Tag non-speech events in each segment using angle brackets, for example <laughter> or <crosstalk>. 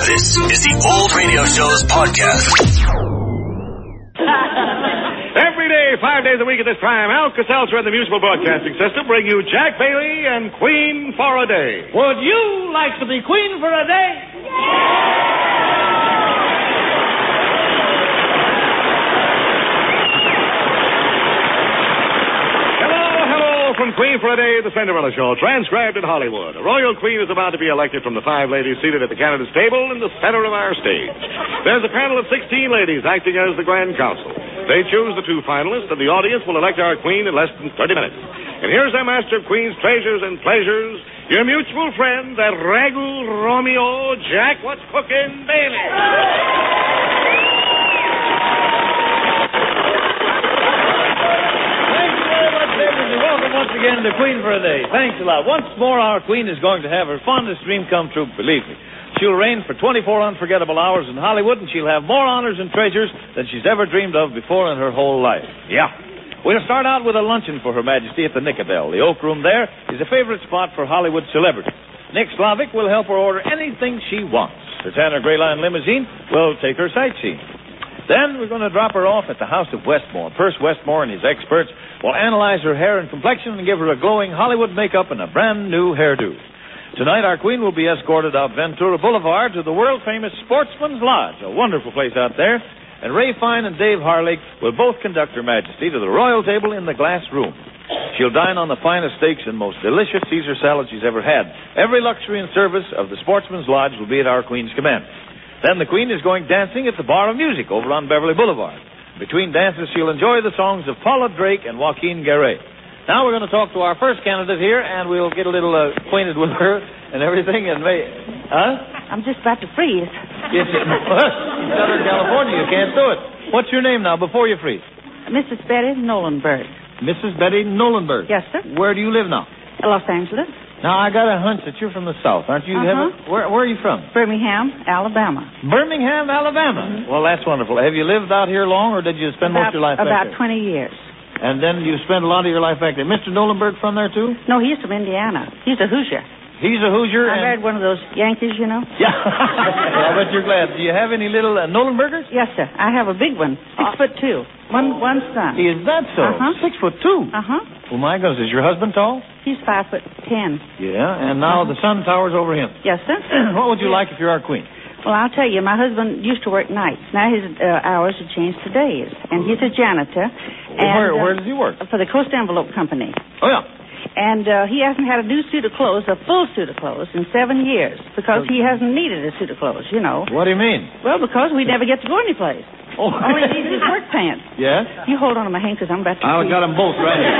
This is the Old Radio Show's podcast. Every day, five days a week at this time, Alka Seltzer and the Mutual Broadcasting System bring you Jack Bailey and Queen for a Day. Would you like to be queen for a day? Hello, from Queen for a Day, the Cinderella Show, transcribed in Hollywood. A royal queen is about to be elected from the five ladies seated at the candidates table in the center of our stage. There's a panel of 16 ladies acting as the Grand Council. They choose the two finalists, and the audience will elect our queen in less than 30 minutes. And here's our master of Queen's treasures and pleasures, your mutual friend, that Ragu Romeo Jack What's Cooking Bailey. Thank you very much, and welcome once again to Queen for a Day. Thanks a lot. Once more, our queen is going to have her fondest dream come true, believe me. She'll reign for 24 unforgettable hours in Hollywood, and she'll have more honors and treasures than she's ever dreamed of before in her whole life. Yeah. We'll start out with a luncheon for Her Majesty at the Nicodel. The Oak Room there is a favorite spot for Hollywood celebrities. Nick Slavic will help her order anything she wants. Her Tanner Greyline limousine will take her sightseeing. Then we're going to drop her off at the House of Westmore. Perce Westmore and his experts will analyze her hair and complexion and give her a glowing Hollywood makeup and a brand new hairdo. Tonight, our queen will be escorted out Ventura Boulevard to the world famous Sportsman's Lodge, a wonderful place out there. And Ray Fine and Dave Harley will both conduct Her Majesty to the royal table in the glass room. She'll dine on the finest steaks and most delicious Caesar salad she's ever had. Every luxury and service of the Sportsman's Lodge will be at our queen's command. Then the queen is going dancing at the Bar of Music over on Beverly Boulevard. Between dances, she'll enjoy the songs of Paula Drake and Joaquin Garay. Now we're going to talk to our first candidate here, and we'll get a little uh, acquainted with her and everything. And may, huh? I'm just about to freeze. Yes, In Southern California, you can't do it. What's your name now? Before you freeze, Mrs. Betty Nolanberg. Mrs. Betty Nolanberg. Yes, sir. Where do you live now? Los Angeles, Now I got a hunch that you're from the South, aren't you? Uh-huh. Where, where are you from? Birmingham, Alabama. Birmingham, Alabama. Well, that's wonderful. Have you lived out here long, or did you spend most of your life about there? 20 years. And then you spent a lot of your life back there. Mr. Nolenberg from there too? No, he's from Indiana. He's a Hoosier. He's a Hoosier. I married one of those Yankees, you know. Yeah. <laughs> I bet you're glad. Do you have any little uh, Nolenbergers? Yes, sir. I have a big one, six foot two. One one son. Is that so? Uh-huh. Six foot two. Uh huh. Oh my goodness, is your husband tall? He's five foot ten. Yeah, and now the sun towers over him. Yes, sir. <clears throat> what would you like if you're our queen? Well, I'll tell you, my husband used to work nights. Now his uh, hours have changed to days, and he's a janitor. And, where, uh, where does he work? For the Coast Envelope Company. Oh yeah. And uh, he hasn't had a new suit of clothes, a full suit of clothes, in seven years because he hasn't needed a suit of clothes, you know. What do you mean? Well, because we never get to go anyplace. Oh. All he needs is work <laughs> pants. Yes. You hold on to my hand because I'm about to. I've got them both right <laughs> here.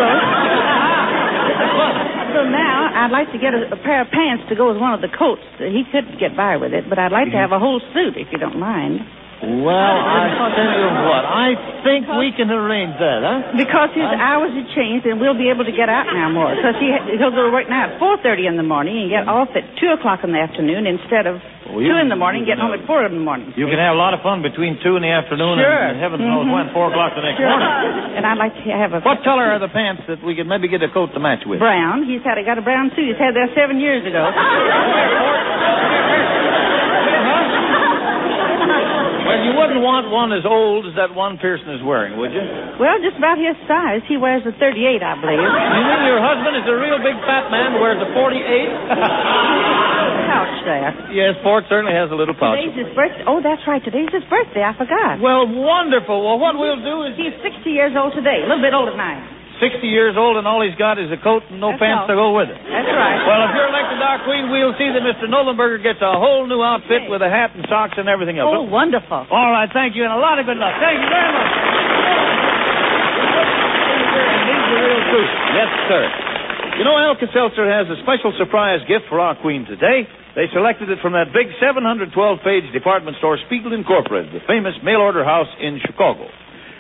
So now I'd like to get a, a pair of pants to go with one of the coats. He could get by with it, but I'd like to have a whole suit if you don't mind. Well, I tell you what, I think we can arrange that, huh? Because his hours have changed, and we'll be able to get out now more. Because he he'll go to work now at four thirty in the morning and get off at two o'clock in the afternoon instead of Well, you- two in the morning, getting home at four in the morning. You can have a lot of fun between two in the afternoon Sure. and heaven knows Mhm. when, four o'clock the next Sure. morning. And I'd like to have a What color are the pants that we could maybe get a coat to match with? brown. He's had he got a brown suit. He's had that seven years ago. <laughs> Well, you wouldn't want one as old as that one Pearson is wearing, would you? well, just about his size. He wears a thirty-eight, I believe. You mean your husband is a real big fat man who wears a 48? Pouch there. yes, Fort certainly has a little pouch. Today's his birthday. Oh, that's right. Today's his birthday. I forgot. Well, wonderful. Well, what we'll do is He's sixty years old today. A little bit older than I am. 60 years old and all he's got is a coat and no That's pants all. to go with it. That's right. Well, if you're elected our queen, we'll see that Mr. Nolenberger gets a whole new outfit with a hat and socks and everything else. oh, wonderful. All right, thank you, and a lot of good luck. Thank you very much. And these are real truth. Yes, sir. You know, Alka-Seltzer has a special surprise gift for our queen today. They selected it from that big 712-page department store, Spiegel Incorporated, the famous mail-order house in Chicago.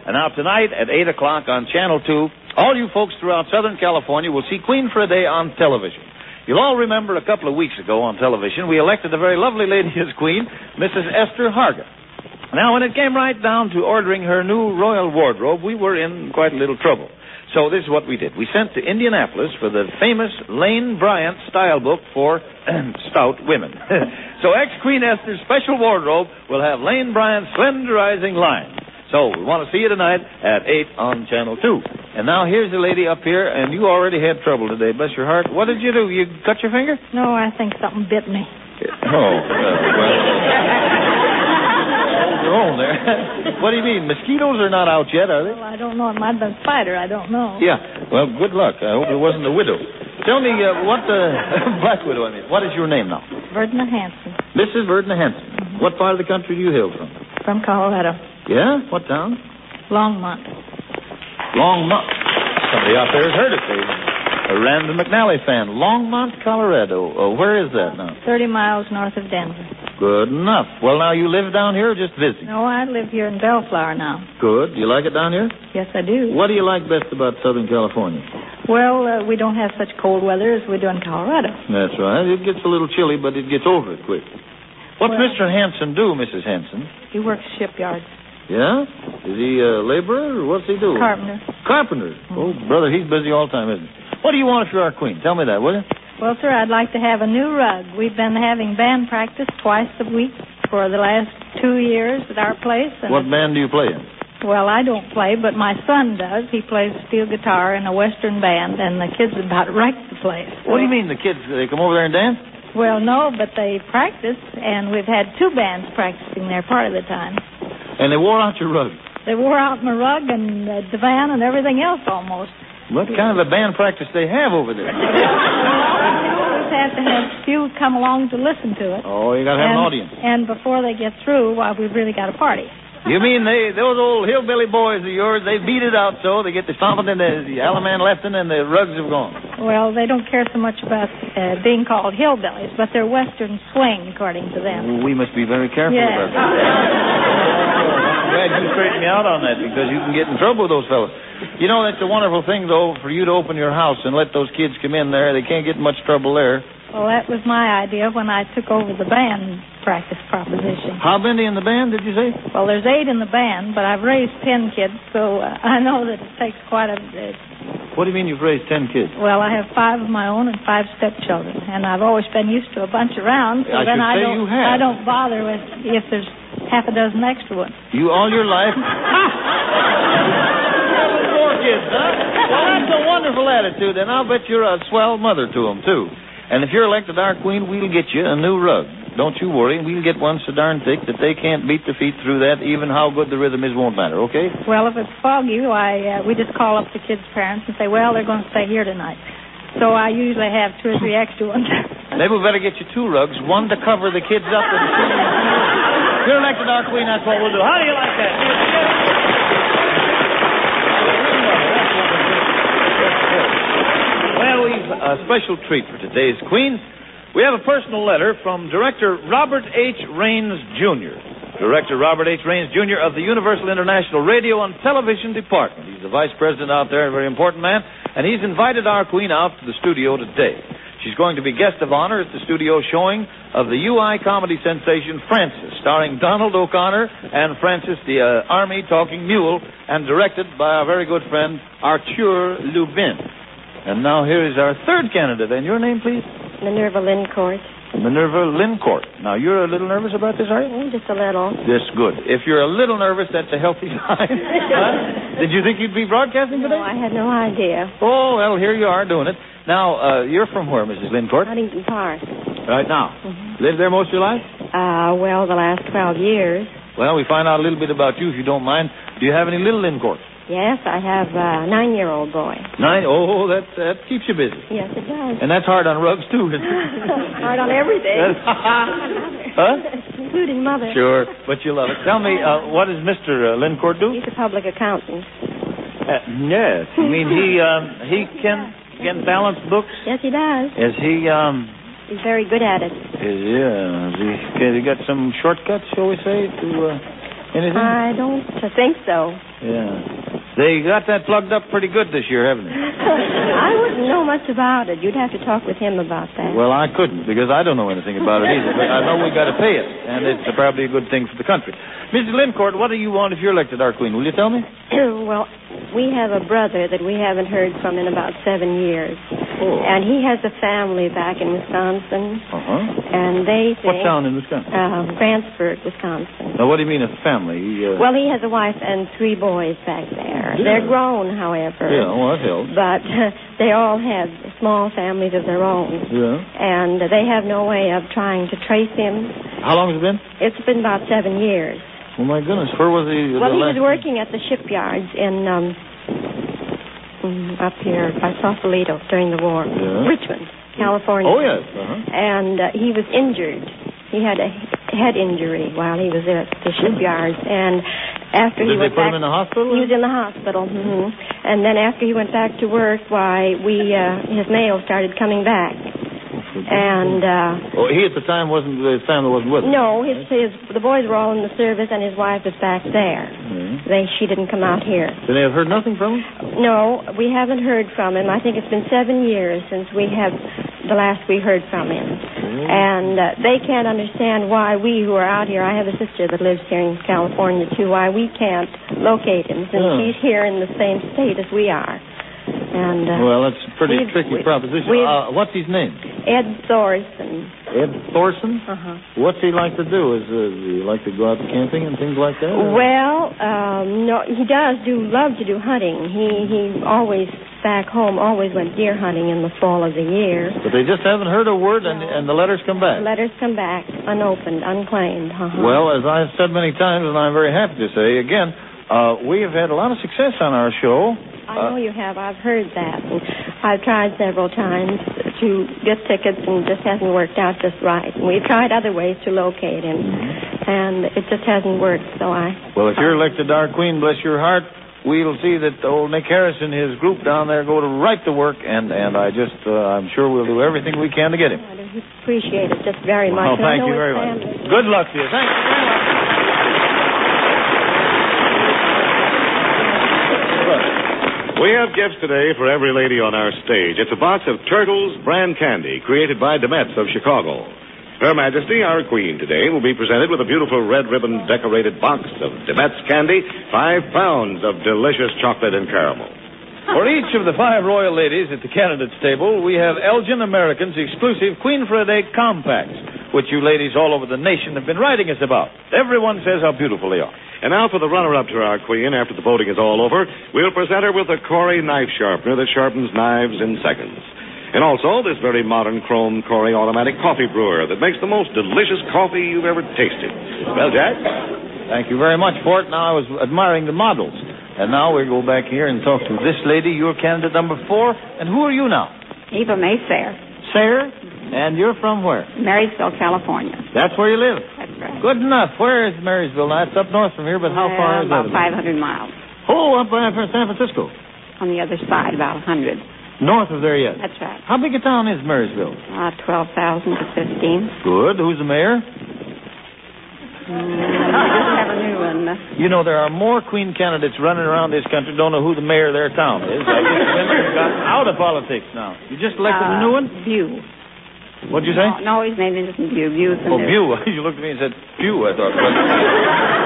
And now tonight at 8 o'clock on Channel 2, all you folks throughout Southern California will see Queen for a Day on television. You'll all remember a couple of weeks ago on television, we elected a very lovely lady as Queen, Mrs. Esther Hargett. Now, when it came right down to ordering her new royal wardrobe, we were in quite a little trouble. So this is what we did. We sent to Indianapolis for the famous Lane Bryant style book for <clears throat> stout women. <laughs> so ex-Queen Esther's special wardrobe will have Lane Bryant's slenderizing line. So we want to see you tonight at 8 on Channel 2. And now here's the lady up here, and you already had trouble today, bless your heart. What did you do? You cut your finger? No, I think something bit me. Oh, uh, well. Hold your own there. <laughs> what do you mean? Mosquitoes are not out yet, are they? Well, I don't know. It might have been a spider. I don't know. Yeah. Well, good luck. I hope it wasn't a widow. Tell me, uh, what the <laughs> black widow? I mean, what is your name now? Verdna Hanson Mrs. Verdna Hanson. What part of the country do you hail from? from Colorado. Yeah. What town? Longmont. Longmont. Somebody out there has heard it. They, a Randall McNally fan. Longmont, Colorado. Uh, where is that now? 30 miles north of Denver. Good enough. Well, now you live down here or just visiting? No, I live here in Bellflower now. Good. Do you like it down here? Yes, I do. What do you like best about Southern California? Well, uh, we don't have such cold weather as we do in Colorado. That's right. It gets a little chilly, but it gets over it quick. What's Well- Mr. Hanson do, Mrs. Hanson? He works shipyards. Yeah? Is he a laborer or what's he doing? Carpenter. Carpenter. Mm-hmm. Oh, brother, he's busy all the time, isn't he? What do you want if you're our queen? Tell me that, will you? Well, sir, I'd like to have a new rug. We've been having band practice twice a week for the last two years at our place. And What band do you play in? Well, I don't play, but my son does. He plays steel guitar in a western band, and the kids about wrecked the place. What do you mean, the kids, they come over there and dance? Well, no, but they practice, and we've had two bands practicing there part of the time. And they wore out your rug. They wore out my rug and the divan and everything else almost. What kind of a band practice they have over there? <laughs> You always have to have few come along to listen to it. Oh, you got to have and, an audience. And before they get through, well, we've really got a party. You mean they those old hillbilly boys of yours, they beat it out so they get the stomping and the, the allemande and the rugs have gone. Well, they don't care so much about uh, being called hillbillies, but they're western swing, according to them. We must be very careful Yes. about that. <laughs> Glad you straightened me out on that because you can get in trouble with those fellows. You know, that's a wonderful thing, though, for you to open your house and let those kids come in there. They can't get in much trouble there. Well, that was my idea when I took over the band practice proposition. How many in the band, did you say? Well, there's eight in the band, but I've raised ten kids, so uh, I know that it takes quite a. Uh, What do you mean you've raised ten kids? well, I have five of my own and five stepchildren, and I've always been used to a bunch around. So I then I don't. you have. I don't bother with if there's half a dozen extra ones. You all your life? More kids, huh? Well, that's a wonderful attitude, and I'll bet you're a swell mother to them, too. And if you're elected our queen, we'll get you a new rug. Don't you worry. We'll get one so darn thick that they can't beat the feet through that. Even how good the rhythm is won't matter, okay? Well, if it's foggy, why uh, we just call up the kids' parents and say, "Well, they're going to stay here tonight." So I usually have two or three extra ones. Maybe we better get you two rugs, one to cover the kids up with. <laughs> <laughs> You're elected our queen, that's what we'll do. How do you like that? Well, we've a special treat for today's queen. We have a personal letter from Director Robert H. Raines, Jr. Director Robert H. Raines, Jr. of the Universal International Radio and Television Department. He's the vice president out there, a very important man, and he's invited our queen out to the studio today. She's going to be guest of honor at the studio showing of the UI comedy sensation Francis, starring Donald O'Connor and Francis, the uh, Army talking mule, and directed by our very good friend Arthur Lubin. And now here is our third candidate. And your name, please? Minerva Lincourt. Minerva Lincourt. Now, you're a little nervous about this, are you? Oh, just a little. This good. If you're a little nervous, that's a healthy <laughs> sign. <laughs> Huh? Did you think you'd be broadcasting today? No, I had no idea. Oh, well, here you are doing it. Now, uh, you're from where, Mrs. Lincourt? Huntington Park. Right now. Lived there most of your life? Uh, well, the last 12 years. Well, we find out a little bit about you, if you don't mind. Do you have any little Lincourt? Yes, I have a nine-year-old boy. Nine? Oh, that, that keeps you busy. Yes, it does. And that's hard on rugs, too. <laughs> Hard on everything. <laughs> huh? Including mother. Sure, but you love it. Tell me, uh, what does Mr. Uh, Lincourt do? He's a public accountant. Uh, yes. You mean he um, he can can balance books? Yes, he does. Is he um He's very good at it. is he, uh, is he, has he got some shortcuts, shall we say, to uh, anything? I don't think so. yeah. They got that plugged up pretty good this year, haven't they? <laughs> I wouldn't know much about it. You'd have to talk with him about that. Well, I couldn't because I don't know anything about it either. But I know we've got to pay it, and it's probably a good thing for the country. Mrs. Lincourt, what do you want if you're elected our queen? Will you tell me? <clears throat> well, we have a brother that we haven't heard from in about seven years. Oh. And he has a family back in Wisconsin, Uh huh. and they What think... town in Wisconsin? Uh, Fransford, Wisconsin. Now, what do you mean a family? Uh, Well, he has a wife and three boys back there. Yeah. They're grown, however. yeah, well, that helps. But <laughs> they all have small families of their own. Yeah. And they have no way of trying to trace him. How long has it been? It's been about seven years. Oh my goodness, where was he? Well, he was working at the shipyards in um, mm, up here by Sausalito during the war. Yeah. Richmond, California. Oh yes. Uh-huh. And uh, he was injured. He had a head injury while he was at the shipyards. And after he Did they went put back, him in the hospital? he was in the hospital. hmm And then after he went back to work, why we uh, his mail started coming back. And uh, Oh, he at the time wasn't. His family wasn't with him. no, his his the boys were all in the service, and his wife was back there. Yeah. They she didn't come out here. Then they have heard nothing from him. No, we haven't heard from him. I think it's been seven years since we have the last we heard from him. And uh, they can't understand why we who are out here, I have a sister that lives here in California too, why we can't locate him since Yeah. he's here in the same state as we are. And uh, Well, that's a pretty tricky proposition. Uh, what's his name? Ed Thorson. Ed Thorson. Uh-huh. What's he like to do? Is uh, he like to go out camping and things like that? or- Well, um, no, he does do love to do hunting. He he always back home always went deer hunting in the fall of the year. But they just haven't heard a word, and, No. and the letters come back. Letters come back unopened, unclaimed. Uh-huh. Well, as I've said many times, and I'm very happy to say again, uh, we have had a lot of success on our show. I know you have. I've heard that. I've tried several times to get tickets, and just hasn't worked out just right. And we've tried other ways to locate him, and it just hasn't worked. So I. Well, if you're elected our queen, bless your heart, we'll see that old Nick Harris and his group down there go to right to work, and and I just uh, I'm sure we'll do everything we can to get him. I appreciate it just very much. I thank you very family. much. Good luck to you. Thank you very much. We have gifts today for every lady on our stage. It's a box of Turtles brand candy created by DeMet's of Chicago. Her Majesty, our Queen, today will be presented with a beautiful red ribbon decorated box of DeMet's candy, five pounds of delicious chocolate and caramel. For each of the five royal ladies at the candidates table, we have Elgin American's exclusive Queen for a Day compacts, which you ladies all over the nation have been writing us about. Everyone says how beautiful they are. And now for the runner-up to our Queen after the voting is all over, we'll present her with a Cory knife sharpener that sharpens knives in seconds. And also this very modern chrome Cory automatic coffee brewer that makes the most delicious coffee you've ever tasted. Well, Jack? Thank you very much for it. Now I was admiring the models. And now we go back here and talk to this lady, your candidate number four. And who are you now? Eva Mayfair, Sarah? And you're from where? Marysville, California. That's where you live. That's right. Good enough. Where is Marysville? That's up north from here, but how far is Well, that? About 500 miles. Oh, up by San Francisco. On the other side, about 100. North of there yet. That's right. How big a town is Marysville? Uh, 12,000 to 15. Good. Who's the mayor? Mm, just have a new one. You know, there are more Queen candidates running around this country don't know who the mayor of their town is. I guess got out of politics now. You just elected a new one? View. What'd you say? Uh, No, his name isn't View. View's the Oh. Pew. <laughs> You looked at me and said, Pew, I thought. <laughs>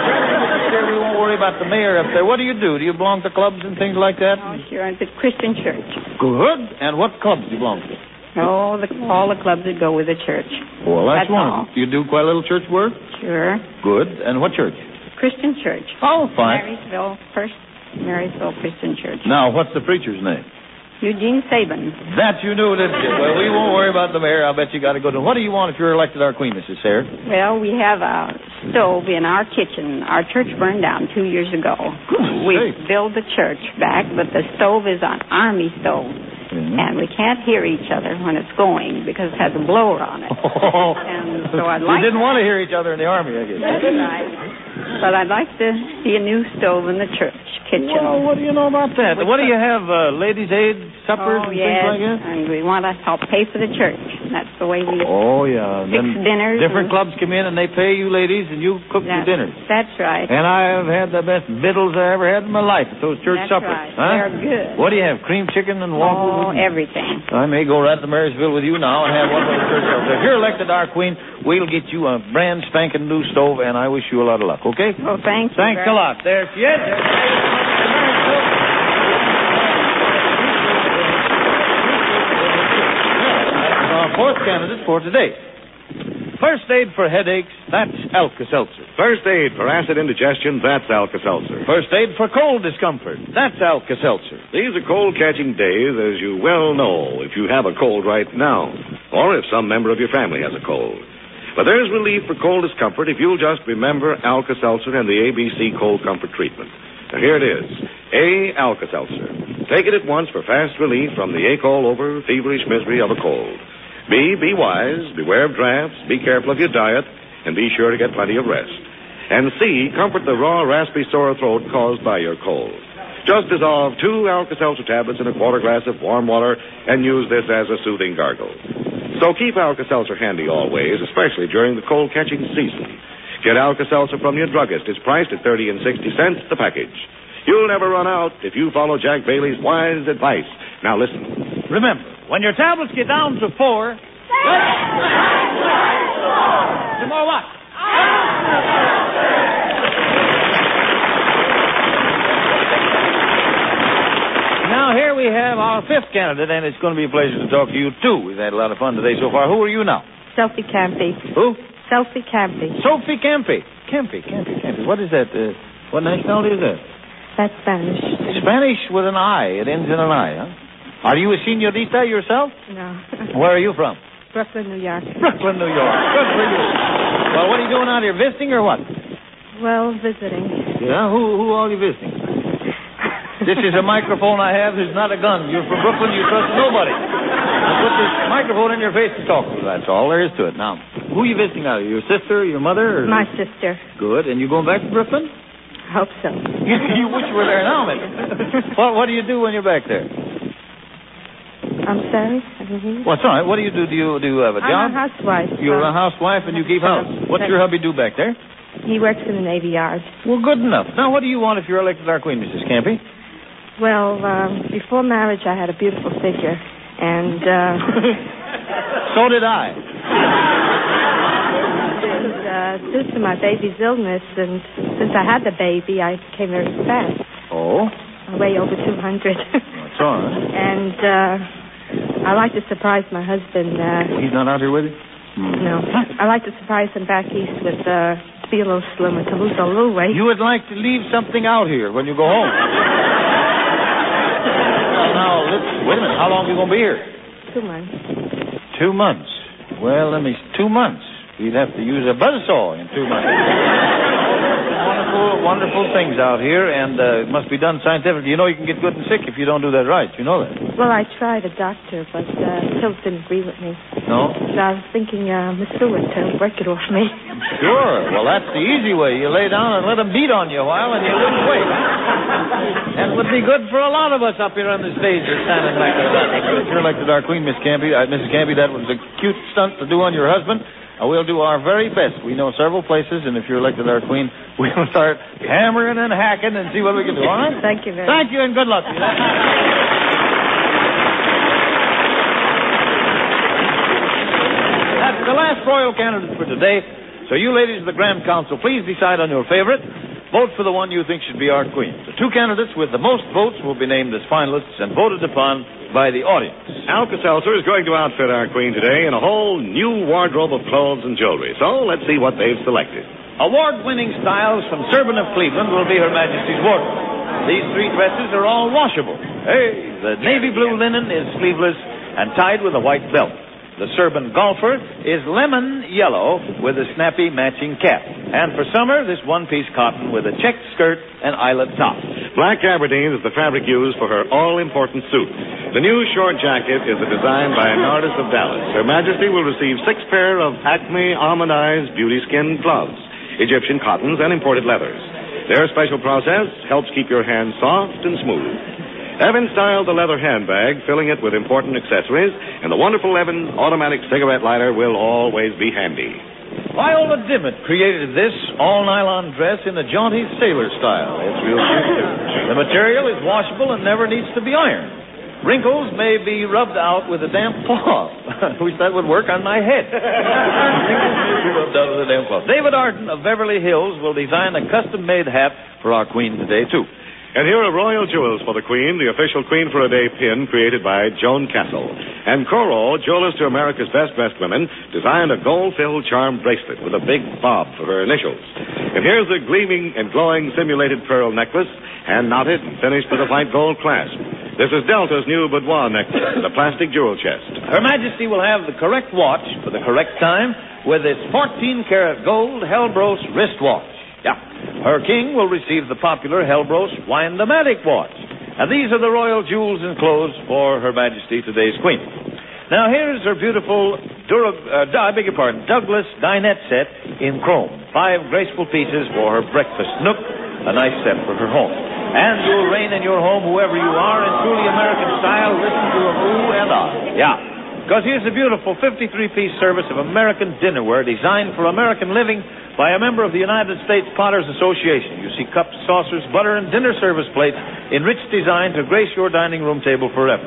We won't worry about the mayor up there. What do you do? Do you belong to clubs and things like that? Oh, sure. It's a Christian church. Good. And what clubs do you belong to? Oh, the, all the clubs that go with the church. Well, that's, That's one. You do quite a little church work? Sure. Good. And what church? Christian church. Oh, fine. Marysville, First Marysville Christian Church. Now, what's the preacher's name? Eugene Saban. That you knew, didn't you? Well, we won't worry about the mayor. I'll bet you got to go to. What do you want if you're elected our queen, Mrs. Sayre? Well, we have a stove in our kitchen. Our church burned down two years ago. Good We sakes. built the church back, but the stove is an army stove, Mhm. and we can't hear each other when it's going because it has a blower on it. <laughs> And so I'd like you didn't want to hear each other in the army, I guess. That's right. But I'd like to see a new stove in the church kitchen. Well, what do you know about that? What do you have? Uh, ladies' aid suppers oh, and yes, things like that? and we want to help pay for the church. That's the way we Oh, yeah. fix dinners. Different clubs come in and they pay you ladies and you cook the That's- dinners. That's right. And I have had the best victuals I ever had in my life at those church That's suppers. right. Huh? They're good. What do you have? Cream chicken and waffles? Oh, everything. I may go right to Marysville with you now and have one of those church suppers. If you're elected our queen, we'll get you a brand spanking new stove, and I wish you a lot of luck, okay? Well, thanks. Thanks a lot. There she is. That's our fourth candidate for today. First aid for headaches, that's Alka-Seltzer. First aid for acid indigestion, that's Alka-Seltzer. First aid for cold discomfort, that's Alka-Seltzer. These are cold-catching days, as you well know, if you have a cold right now, or if some member of your family has a cold. But there's relief for cold discomfort if you'll just remember Alka-Seltzer and the ABC Cold Comfort Treatment. Now, here it is. A. Alka-Seltzer. Take it at once for fast relief from the ache all over, feverish misery of a cold. B. Be wise. Beware of drafts. Be careful of your diet. And be sure to get plenty of rest. And C. Comfort the raw, raspy sore throat caused by your cold. Just dissolve two Alka-Seltzer tablets in a quarter glass of warm water and use this as a soothing gargle. So keep Alka-Seltzer handy always, especially during the cold-catching season. Get Alka-Seltzer from your druggist. It's priced at 30 and 60 cents the package. You'll never run out if you follow Jack Bailey's wise advice. Now listen. Remember, when your tablets get down to four. Some more what? Now, here we have our fifth candidate, and it's going to be a pleasure to talk to you, too. We've had a lot of fun today so far. Who are you now? Sophie Campy. Who? Sophie Campy. Sophie Campy. Campy, Campy, Campy. What is that? Uh, what nationality is that? That's Spanish. Spanish with an I. It ends in an I, huh? Are you a senorita yourself? No. <laughs> Where are you from? Brooklyn, New York. Brooklyn, New York. Good for you. Well, what are you doing out here? Visiting or what? Well, visiting. Yeah, who who are you visiting? This is a microphone I have. There's not a gun. You're from Brooklyn. You trust nobody. I put this microphone in your face to talk to you. That's all there is to it. Now, who are you visiting now? Your sister, your mother? Or... My sister. Good. And you going back to Brooklyn? I hope so. you wish you were there now, maybe. <laughs> what What do you do when you're back there? I'm sorry. Hear. What's all right? What do you do? Do you do you have a job? I'm a housewife. You're a housewife and you keep house. What's your hubby do back there? He works in the Navy Yard. Well, good enough. Now, what do you want if you're elected our queen, Mrs. Campy? Well, um, before marriage, I had a beautiful figure, and uh, <laughs> So did I. uh, due to my baby's illness, and since I had the baby, I became very fat. Oh, I weigh over 200. that's all right. and uh, I like to surprise my husband. Uh, He's not out here with you? Hmm. no, I like to surprise him back east with uh, to be a little slimmer, to lose a little weight. You would like to leave something out here when you go home. <laughs> well, now, let's, wait a minute. How long are you going to be here? Two months. Two months. Well, let me. Two months. We'd have to use a buzzsaw in two months. <laughs> wonderful, wonderful things out here, and uh, it must be done scientifically. You know you can get good and sick if you don't do that right. You know that? Well, I tried a doctor, but uh, Phil didn't agree with me. No? So I was thinking uh, Miss Stewart to work it off me. <laughs> Sure. Well, that's the easy way. You lay down and let them beat on you a while, and you lose weight. And it would be good for a lot of us up here on the stage or standing back there. If you're elected our queen, Miss Campy, uh, Mrs. Campy, that was a cute stunt to do on your husband. Uh, we'll do our very best. We know several places, and if you're elected our queen, <laughs> we'll start hammering and hacking and see what we can do. All right? Thank you very much. Thank you, and good luck. That's the last royal candidate for today. So you ladies of the Grand Council, please decide on your favorite. Vote for the one you think should be our queen. The two candidates with the most votes will be named as finalists and voted upon by the audience. Alka-Seltzer is going to outfit our queen today in a whole new wardrobe of clothes and jewelry. So let's see what they've selected. Award-winning styles from Serbin of Cleveland will be Her Majesty's wardrobe. These three dresses are all washable. Hey, the navy blue linen is sleeveless and tied with a white belt. The Serbin golfer is lemon yellow with a snappy matching cap. And for summer, this one-piece cotton with a checked skirt and eyelet top. Black gabardine is the fabric used for her all-important suit. The new short jacket is a design by an artist of Dallas. Her Majesty will receive six pair of Acme Almond Eyes Beauty Skin gloves, Egyptian cottons, and imported leathers. Their special process helps keep your hands soft and smooth. Evan styled the leather handbag, filling it with important accessories, and the wonderful Evan automatic cigarette lighter will always be handy. Viola Dimmitt created this all nylon dress in a jaunty sailor style. It's real cute. The material is washable and never needs to be ironed. Wrinkles may be rubbed out with a damp cloth. I <laughs> wish that would work on my head. <laughs> Wrinkles may be rubbed out with a damp cloth. David Arden of Beverly Hills will design a custom made hat for our queen today, too. And here are royal jewels for the Queen, the official Queen for a Day pin created by Joan Castle. And Coro, jewelers to America's best dressed women, designed a gold filled charm bracelet with a big bob for her initials. And here's a gleaming and glowing simulated pearl necklace, hand knotted and finished with a white gold clasp. This is Delta's new boudoir necklace a plastic jewel chest. Her Majesty will have the correct watch for the correct time with its 14 karat gold Helbros wristwatch. Yeah. Her king will receive the popular Helbros Wine-O-Matic watch. And these are the royal jewels enclosed for Her Majesty today's queen. Now here's her beautiful, Dura, uh, I beg your pardon, Douglas dinette set in chrome. Five graceful pieces for her breakfast nook, a nice set for her home. And you'll reign in your home, whoever you are, in truly American style. Listen to a ooh and ah. Yeah. Because here's a beautiful 53-piece service of American dinnerware designed for American living by a member of the United States Potters Association. You see cups, saucers, butter, and dinner service plates in rich design to grace your dining room table forever.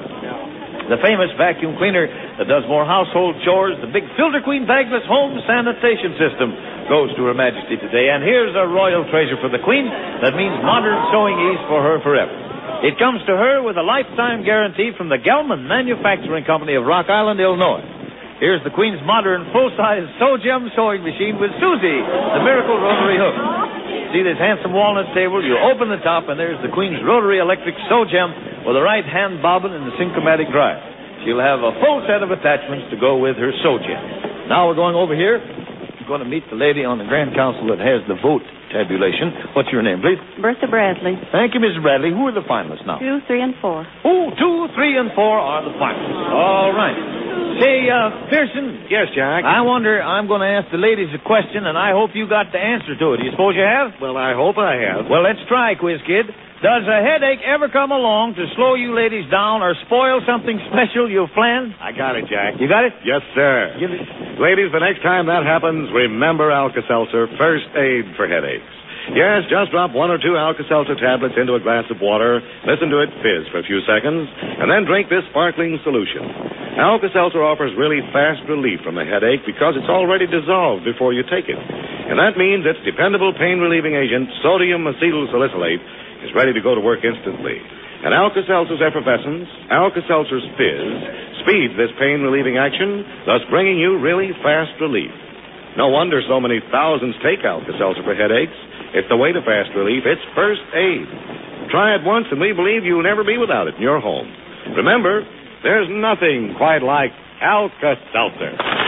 The famous vacuum cleaner that does more household chores, the big Filter Queen bagless home sanitation system, goes to Her Majesty today. And here's a royal treasure for the Queen that means modern sewing ease for her forever. It comes to her with a lifetime guarantee from the Gellman Manufacturing Company of Rock Island, Illinois. Here's the Queen's modern full-size Sew Gem sewing machine with Susie, the miracle rotary hook. See this handsome walnut table? You open the top, and there's the Queen's rotary electric Sew Gem with a right hand bobbin and the synchromatic drive. She'll have a full set of attachments to go with her Sew Gem. Now we're going over here. We're going to meet the lady on the Grand Council that has the vote tabulation. What's your name, please? Bertha Bradley. Thank you, Mrs. Bradley. Who are the finalists now? Two, three, and four. Oh, two, three, and four are the finalists. All right. Say, uh, Pearson, Yes, Jack. I wonder, I'm going to ask the ladies a question, and I hope you got the answer to it. Do you suppose you have? Well, I hope I have. Well, let's try, Quiz Kid. Does a headache ever come along to slow you ladies down or spoil something special you've planned? I got it, Jack. You got it? Yes, sir. It. Ladies, the next time that happens, remember Alka-Seltzer, first aid for headaches. Yes, just drop one or two Alka-Seltzer tablets into a glass of water, listen to it fizz for a few seconds, and then drink this sparkling solution. Alka-Seltzer offers really fast relief from a headache because it's already dissolved before you take it. And that means its dependable pain-relieving agent, sodium acetylsalicylate, is ready to go to work instantly. And Alka-Seltzer's effervescence, Alka-Seltzer's fizz, speeds this pain-relieving action, thus bringing you really fast relief. No wonder so many thousands take Alka-Seltzer for headaches. It's the way to fast relief. It's first aid. Try it once, and we believe you'll never be without it in your home. Remember, there's nothing quite like Alka-Seltzer. Now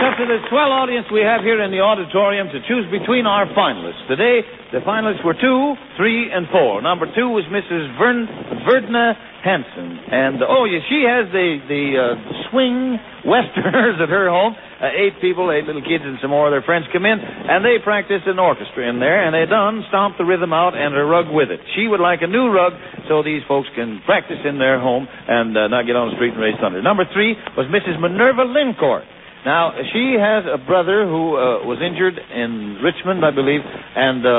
it's up to the swell audience we have here in the auditorium to choose between our finalists. Today, the finalists were two, three, and four. Number two was Mrs. Vern, Verdna Hanson. And, oh, yeah, she has the, the uh, swing <laughs> westerners at her home. Uh, eight people, eight little kids, and some more of their friends come in, and they practice an orchestra in there, and they done stomp the rhythm out and a rug with it. She would like a new rug so these folks can practice in their home and uh, not get on the street and raise thunder. Number three was Mrs. Minerva Lincourt. Now, she has a brother who uh, was injured in Richmond, I believe, and uh,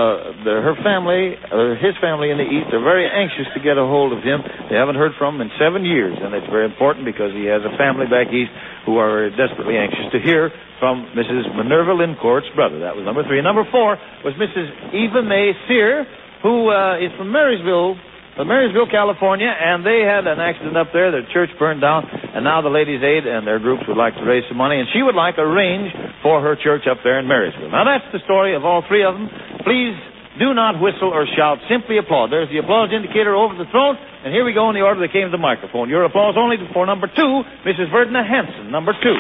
the, her family, uh, his family in the East, are very anxious to get a hold of him. They haven't heard from him in seven years, and it's very important because he has a family back East who are desperately anxious to hear from Mrs. Minerva Lincourt's brother. That was number three. Number four was Mrs. Eva May Sear, who uh, is from Marysville, from Marysville, California, and they had an accident up there. Their church burned down, and now the Ladies' Aid and their groups would like to raise some money, and she would like a range for her church up there in Marysville. Now, that's the story of all three of them. Please do not whistle or shout. Simply applaud. There's the applause indicator over the throne, and here we go in the order that came to the microphone. Your applause only for number two, Mrs. Verdna Hanson, number two.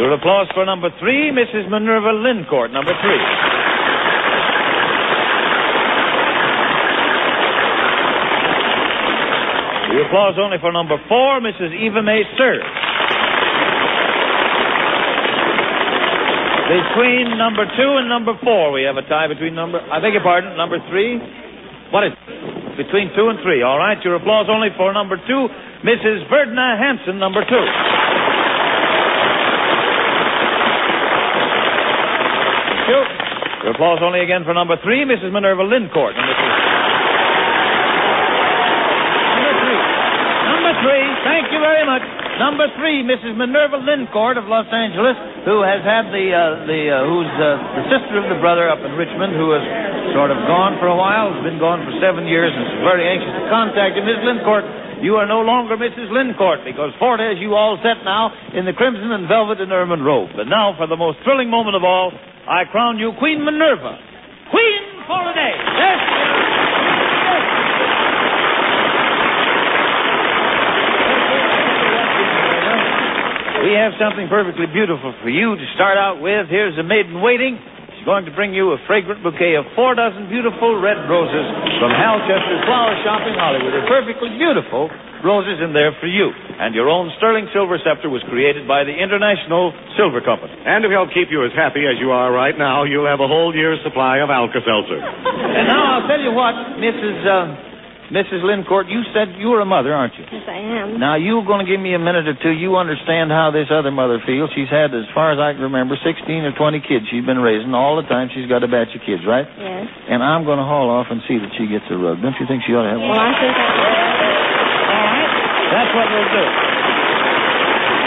Your applause for number three, Mrs. Minerva Lincourt, number three. The applause only for number four, Mrs. Eva May Sir. Between number two and number four, we have a tie between number. I beg your pardon, number three. What is? Between two and three. All right, your applause only for number two, Mrs. Verdna Hanson, number two. Thank you. Your applause only again for number three, Mrs. Minerva Lincourt, number three. Number three. Number three. Thank you very much. Number three, Mrs. Minerva Lincourt of Los Angeles, who has had the uh, the uh, who's uh, the sister of the brother up in Richmond, who has sort of gone for a while, has been gone for seven years, and is very anxious to contact you, Miss Lincourt. You are no longer Mrs. Lincourt because Fortes, you all set now in the crimson and velvet and ermine robe. But now, for the most thrilling moment of all, I crown you Queen Minerva, Queen for a day. Yes. We have something perfectly beautiful for you to start out with. Here's the maiden waiting. She's going to bring you a fragrant bouquet of four dozen beautiful red roses from Hal Chester's Flower Shop in Hollywood. They're perfectly beautiful roses in there for you. And your own sterling silver scepter was created by the International Silver Company. And to help keep you as happy as you are right now, you'll have a whole year's supply of Alka-Seltzer. And now I'll tell you what, Mrs. Uh, Mrs. Lincourt, you said you were a mother, aren't you? Yes, I am. Now, you're going to give me a minute or two. You understand how this other mother feels. She's had, as far as I can remember, 16 or 20 kids she's been raising. All the time she's got a batch of kids, right? Yes. And I'm going to haul off and see that she gets a rug. Don't you think she ought to have one? Well. I think I... All right. That's what we'll do.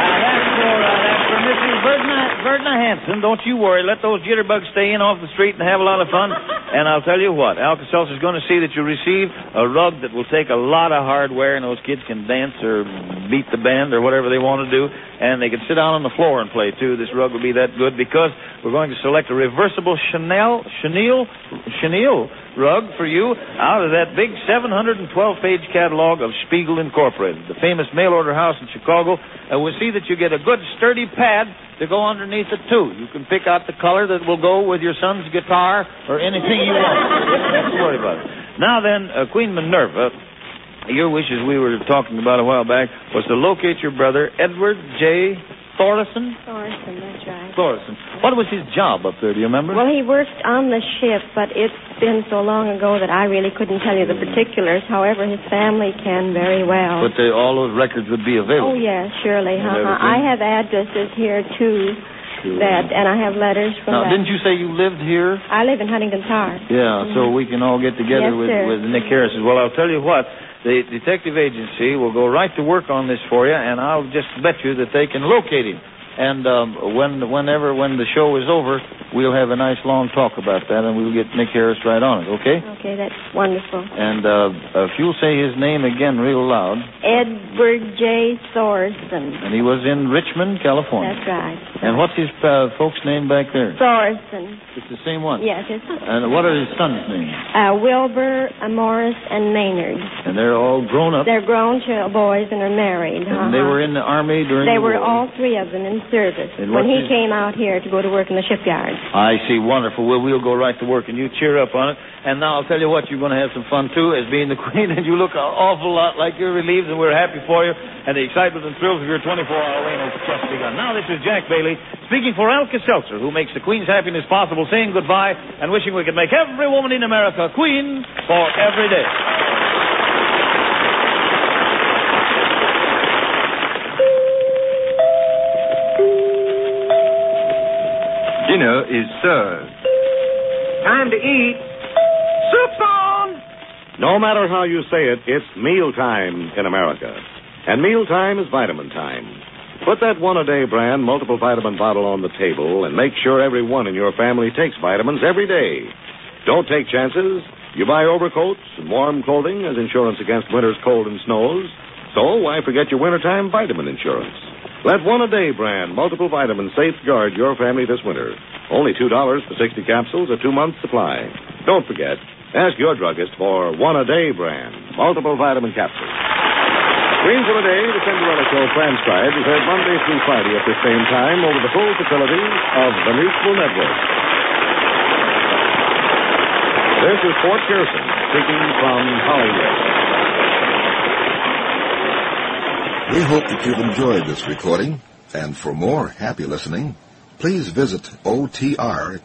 Now, that's for, uh, Mrs. Verdna, Verdna Hanson. Don't you worry. Let those jitterbugs stay in off the street and have a lot of fun. And I'll tell you what, Alka-Seltzer's going to see that you receive a rug that will take a lot of hardware, and those kids can dance or beat the band or whatever they want to do, and they can sit down on the floor and play too. This rug will be that good because we're going to select a reversible Chanel, chenille, chenille rug for you out of that big 712-page catalog of Spiegel Incorporated, the famous mail-order house in Chicago. And we'll see that you get a good sturdy pad to go underneath it too. You can pick out the color that will go with your son's guitar or anything you want. Don't worry about it. Now then, uh, Queen Minerva, your wishes we were talking about a while back was to locate your brother Edward J. Thorson. Thorson, that's right. Thorson. What was his job up there? Do you remember? Well, he worked on the ship, but it's been so long ago that I really couldn't tell you the particulars. However, his family can very well. But uh, all those records would be available. Oh, yes, surely. Uh-huh. I have addresses here, too, that, and I have letters from Now, that. didn't you say you lived here? I live in Huntington Park. Yeah, so we can all get together Yes, with, sir. with Nick Harris. Well, I'll tell you what, the detective agency will go right to work on this for you, and I'll just bet you that they can locate him. And um, when, whenever, when the show is over, we'll have a nice long talk about that, and we'll get Nick Harris right on it. Okay? Okay, that's wonderful. And uh, if you'll say his name again real loud, Edward J. Thorson. and he was in Richmond, California. That's right. And what's his uh, folks' name back there? Thorson. It's the same one. Yes, it's And what are his sons' names? uh, Wilbur, uh, Morris, and Maynard. And they're all grown up. They're grown boys and are married. And they uh-huh. were in the army during They the were war. all three of them in service And when he his- came out here to go to work in the shipyard. I see. Wonderful. Well, we'll go right to work, and you cheer up on it. And now I'll tell you what, you're going to have some fun too, as being the <laughs> queen, and you look an awful lot like you're relieved, and we're happy for you. And the excitement and thrills of your 24-hour reign has just begun. Now, this is Jack Bailey speaking for Alka-Seltzer, who makes the queen's happiness possible, saying goodbye and wishing we could make every woman in America queen for every day. Dinner is served. Time to eat. Soup's on. No matter how you say it, it's mealtime in America. And mealtime is vitamin time. Put that one a day brand multiple vitamin bottle on the table and make sure everyone in your family takes vitamins every day. Don't take chances. You buy overcoats and warm clothing as insurance against winter's cold and snows. So why forget your wintertime vitamin insurance? Let one a day brand multiple vitamins safeguard your family this winter. Only $2 for 60 capsules, a two month supply. Don't forget, ask your druggist for one a day brand multiple vitamin capsules. Queen for a Day, the Cinderella Show transcribed is heard Monday through Friday at the same time over the full facilities of the Mutual Network. This is Fort Pearson speaking from Hollywood. We hope that you've enjoyed this recording, and for more happy listening, please visit otrcat.com.